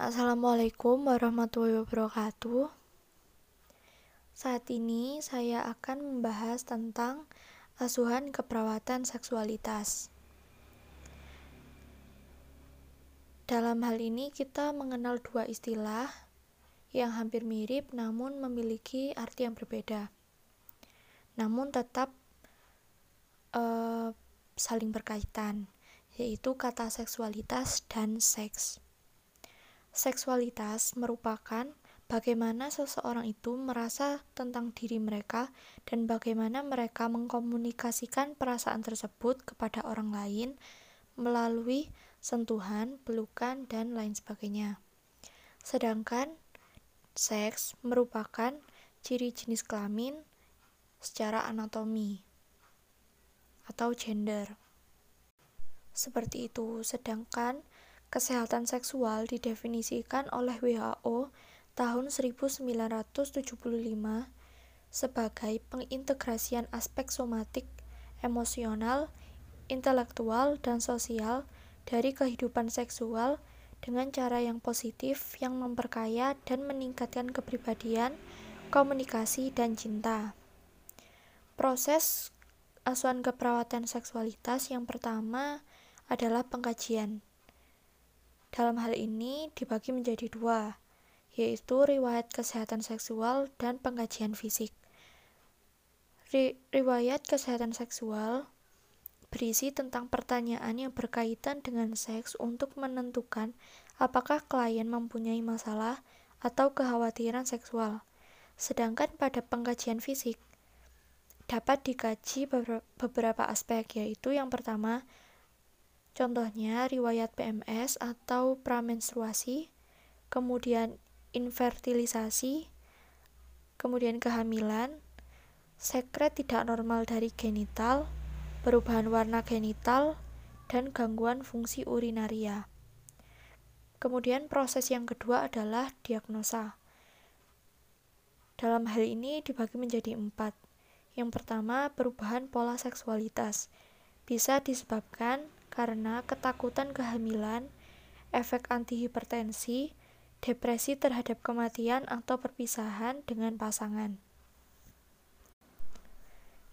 Assalamualaikum warahmatullahi wabarakatuh. Saat ini saya akan membahas tentang asuhan keperawatan seksualitas. Dalam hal ini kita mengenal dua istilah yang hampir mirip namun memiliki arti yang berbeda. Namun tetap uh, saling berkaitan, yaitu kata seksualitas dan seks. Seksualitas merupakan bagaimana seseorang itu merasa tentang diri mereka dan bagaimana mereka mengkomunikasikan perasaan tersebut kepada orang lain melalui sentuhan, pelukan, dan lain sebagainya. Sedangkan seks merupakan ciri jenis kelamin secara anatomi atau gender. Seperti itu, sedangkan Kesehatan seksual didefinisikan oleh WHO tahun 1975 sebagai pengintegrasian aspek somatik, emosional, intelektual, dan sosial dari kehidupan seksual dengan cara yang positif yang memperkaya dan meningkatkan kepribadian, komunikasi, dan cinta. Proses asuhan keperawatan seksualitas yang pertama adalah pengkajian. Dalam hal ini dibagi menjadi dua, yaitu riwayat kesehatan seksual dan pengkajian fisik. Ri riwayat kesehatan seksual berisi tentang pertanyaan yang berkaitan dengan seks untuk menentukan apakah klien mempunyai masalah atau kekhawatiran seksual. Sedangkan pada pengkajian fisik dapat dikaji beberapa aspek yaitu yang pertama Contohnya riwayat PMS atau pramenstruasi, kemudian infertilisasi, kemudian kehamilan, sekret tidak normal dari genital, perubahan warna genital, dan gangguan fungsi urinaria. Kemudian proses yang kedua adalah diagnosa. Dalam hal ini dibagi menjadi empat. Yang pertama, perubahan pola seksualitas. Bisa disebabkan karena ketakutan kehamilan, efek antihipertensi, depresi terhadap kematian atau perpisahan dengan pasangan.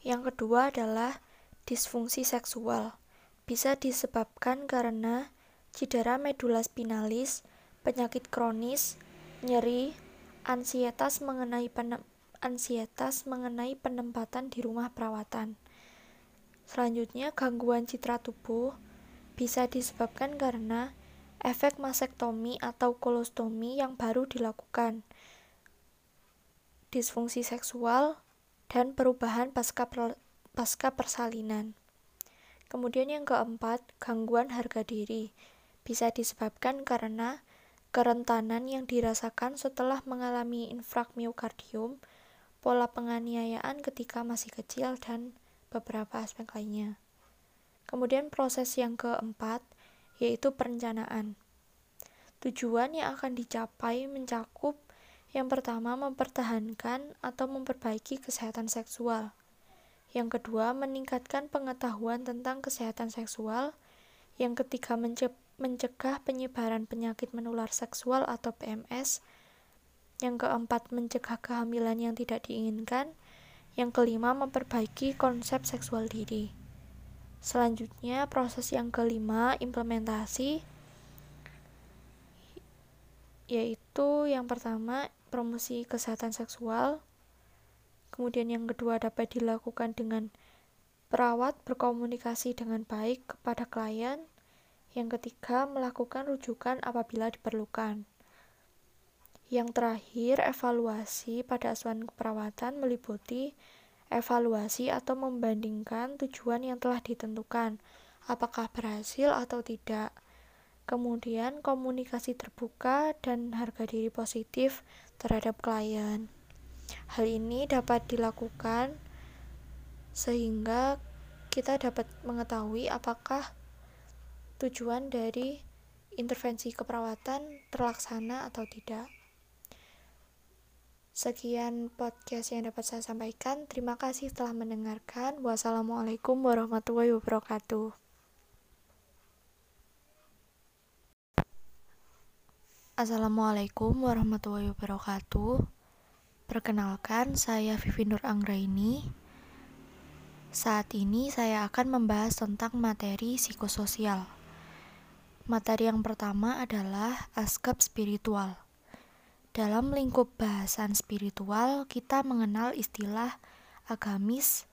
Yang kedua adalah disfungsi seksual. Bisa disebabkan karena cedera medula spinalis, penyakit kronis, nyeri, ansietas mengenai penem ansietas mengenai penempatan di rumah perawatan. Selanjutnya, gangguan citra tubuh bisa disebabkan karena efek masektomi atau kolostomi yang baru dilakukan, disfungsi seksual, dan perubahan pasca, pasca persalinan. Kemudian yang keempat, gangguan harga diri bisa disebabkan karena kerentanan yang dirasakan setelah mengalami infrak miokardium, pola penganiayaan ketika masih kecil, dan beberapa aspek lainnya. Kemudian proses yang keempat yaitu perencanaan. Tujuan yang akan dicapai mencakup yang pertama mempertahankan atau memperbaiki kesehatan seksual. Yang kedua, meningkatkan pengetahuan tentang kesehatan seksual. Yang ketiga, mencegah penyebaran penyakit menular seksual atau PMS. Yang keempat, mencegah kehamilan yang tidak diinginkan. Yang kelima, memperbaiki konsep seksual diri. Selanjutnya, proses yang kelima, implementasi, yaitu yang pertama, promosi kesehatan seksual. Kemudian yang kedua dapat dilakukan dengan perawat berkomunikasi dengan baik kepada klien. Yang ketiga, melakukan rujukan apabila diperlukan. Yang terakhir, evaluasi pada asuhan keperawatan meliputi evaluasi atau membandingkan tujuan yang telah ditentukan, apakah berhasil atau tidak. Kemudian, komunikasi terbuka dan harga diri positif terhadap klien. Hal ini dapat dilakukan sehingga kita dapat mengetahui apakah tujuan dari intervensi keperawatan terlaksana atau tidak. Sekian podcast yang dapat saya sampaikan. Terima kasih telah mendengarkan. Wassalamualaikum warahmatullahi wabarakatuh. Assalamualaikum warahmatullahi wabarakatuh. Perkenalkan, saya Vivi Nur Anggraini. Saat ini saya akan membahas tentang materi psikososial. Materi yang pertama adalah aspek spiritual. Dalam lingkup bahasan spiritual, kita mengenal istilah agamis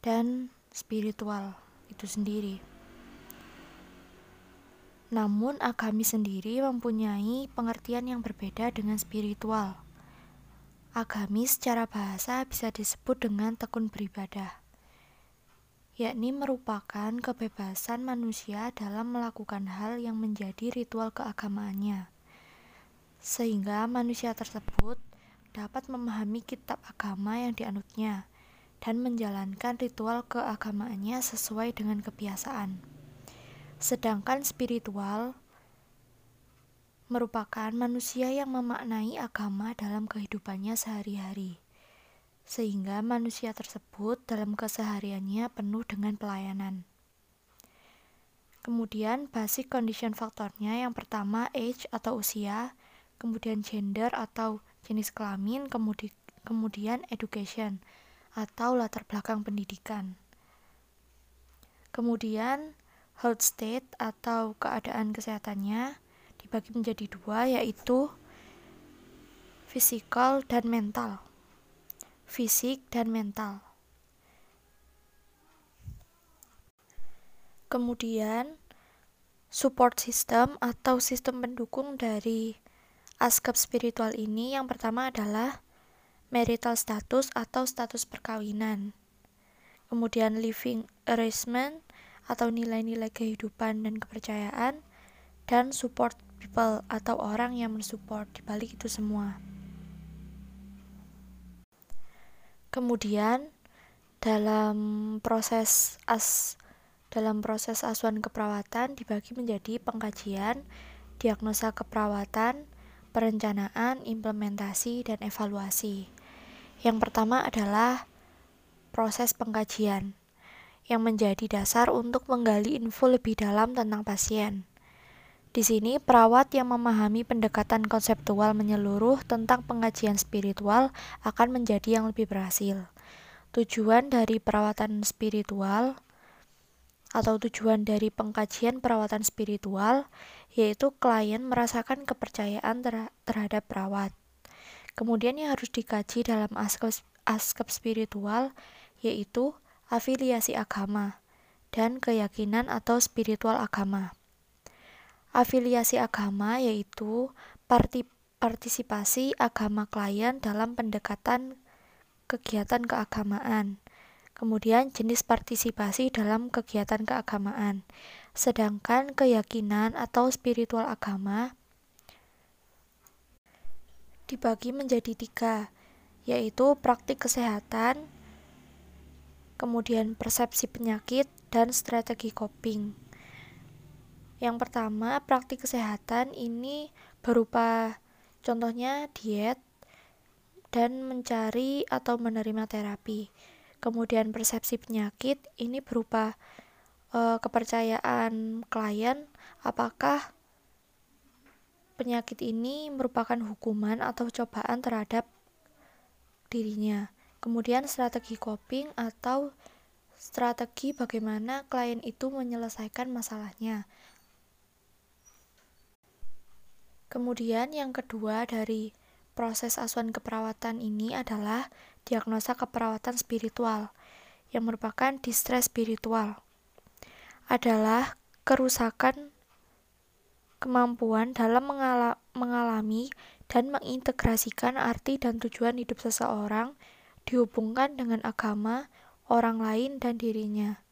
dan spiritual itu sendiri. Namun, agamis sendiri mempunyai pengertian yang berbeda dengan spiritual. Agamis secara bahasa bisa disebut dengan tekun beribadah, yakni merupakan kebebasan manusia dalam melakukan hal yang menjadi ritual keagamaannya, sehingga manusia tersebut dapat memahami kitab agama yang dianutnya dan menjalankan ritual keagamaannya sesuai dengan kebiasaan. Sedangkan spiritual merupakan manusia yang memaknai agama dalam kehidupannya sehari-hari, sehingga manusia tersebut dalam kesehariannya penuh dengan pelayanan. Kemudian basic condition faktornya yang pertama age atau usia, kemudian gender atau jenis kelamin, kemudian education atau latar belakang pendidikan. Kemudian health state atau keadaan kesehatannya dibagi menjadi dua yaitu fisikal dan mental. Fisik dan mental. Kemudian support system atau sistem pendukung dari aspek spiritual ini yang pertama adalah marital status atau status perkawinan. Kemudian living arrangement atau nilai-nilai kehidupan dan kepercayaan, dan support people atau orang yang mensupport di balik itu semua. Kemudian dalam proses as dalam proses asuhan keperawatan dibagi menjadi pengkajian, diagnosa keperawatan, perencanaan, implementasi, dan evaluasi. Yang pertama adalah proses pengkajian yang menjadi dasar untuk menggali info lebih dalam tentang pasien. Di sini, perawat yang memahami pendekatan konseptual menyeluruh tentang pengajian spiritual akan menjadi yang lebih berhasil. Tujuan dari perawatan spiritual atau tujuan dari pengkajian perawatan spiritual yaitu klien merasakan kepercayaan terhadap perawat. Kemudian yang harus dikaji dalam aspek, aspek spiritual yaitu afiliasi agama, dan keyakinan atau spiritual agama. Afiliasi agama yaitu partisipasi agama klien dalam pendekatan kegiatan keagamaan. Kemudian jenis partisipasi dalam kegiatan keagamaan. Sedangkan keyakinan atau spiritual agama dibagi menjadi tiga, yaitu praktik kesehatan, kemudian persepsi penyakit, dan strategi coping. Yang pertama, praktik kesehatan ini berupa contohnya diet dan mencari atau menerima terapi. Kemudian persepsi penyakit ini berupa e, kepercayaan klien apakah penyakit ini merupakan hukuman atau cobaan terhadap dirinya. Kemudian strategi coping atau strategi bagaimana klien itu menyelesaikan masalahnya. Kemudian yang kedua dari proses asuhan keperawatan ini adalah diagnosa keperawatan spiritual yang merupakan distress spiritual. Adalah kerusakan kemampuan dalam mengalami dan mengintegrasikan arti dan tujuan hidup seseorang dihubungkan dengan agama, orang lain, dan dirinya.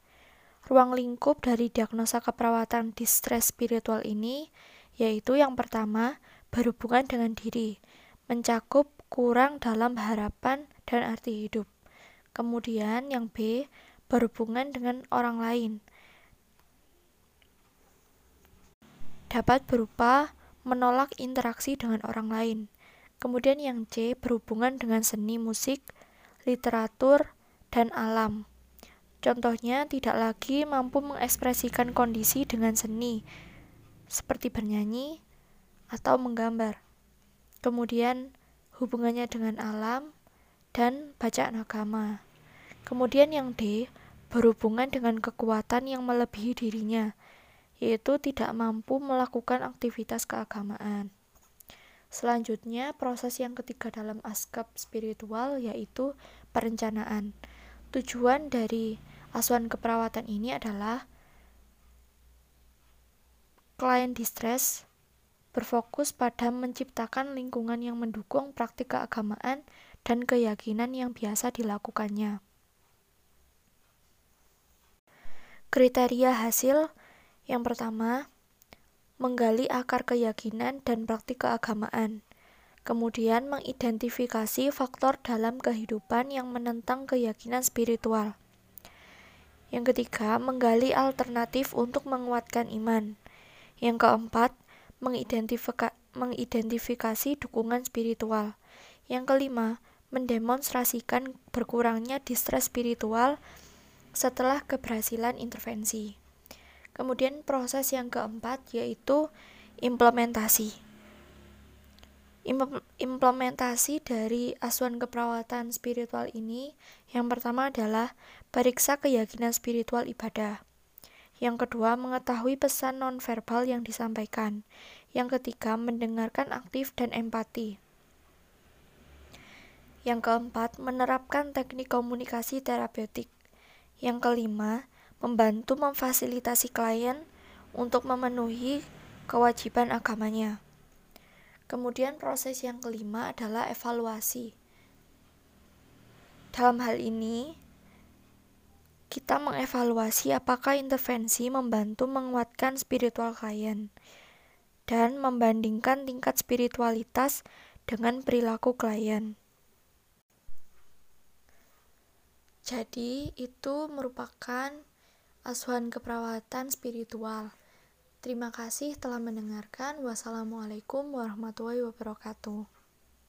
Ruang lingkup dari diagnosa keperawatan distress spiritual ini yaitu yang pertama, berhubungan dengan diri, mencakup kurang dalam harapan dan arti hidup. Kemudian yang B, berhubungan dengan orang lain. Dapat berupa menolak interaksi dengan orang lain. Kemudian yang C, berhubungan dengan seni musik, literatur, dan alam. Contohnya, tidak lagi mampu mengekspresikan kondisi dengan seni, seperti bernyanyi, atau menggambar. Kemudian hubungannya dengan alam dan bacaan agama. Kemudian yang D berhubungan dengan kekuatan yang melebihi dirinya, yaitu tidak mampu melakukan aktivitas keagamaan. Selanjutnya, proses yang ketiga dalam askap spiritual yaitu perencanaan. Tujuan dari asuhan keperawatan ini adalah klien distress berfokus pada menciptakan lingkungan yang mendukung praktik keagamaan dan keyakinan yang biasa dilakukannya. Kriteria hasil yang pertama, menggali akar keyakinan dan praktik keagamaan, kemudian mengidentifikasi faktor dalam kehidupan yang menentang keyakinan spiritual. Yang ketiga, menggali alternatif untuk menguatkan iman. Yang keempat, mengidentifika mengidentifikasi dukungan spiritual. Yang kelima, mendemonstrasikan berkurangnya distress spiritual setelah keberhasilan intervensi. Kemudian proses yang keempat yaitu implementasi. Implementasi dari asuhan keperawatan spiritual ini yang pertama adalah periksa keyakinan spiritual ibadah. Yang kedua, mengetahui pesan nonverbal yang disampaikan. Yang ketiga, mendengarkan aktif dan empati. Yang keempat, menerapkan teknik komunikasi terapeutik. Yang kelima, membantu memfasilitasi klien untuk memenuhi kewajiban agamanya. Kemudian proses yang kelima adalah evaluasi. Dalam hal ini, kita mengevaluasi apakah intervensi membantu menguatkan spiritual klien dan membandingkan tingkat spiritualitas dengan perilaku klien. Jadi, itu merupakan asuhan keperawatan spiritual. Terima kasih telah mendengarkan. Wassalamualaikum warahmatullahi wabarakatuh.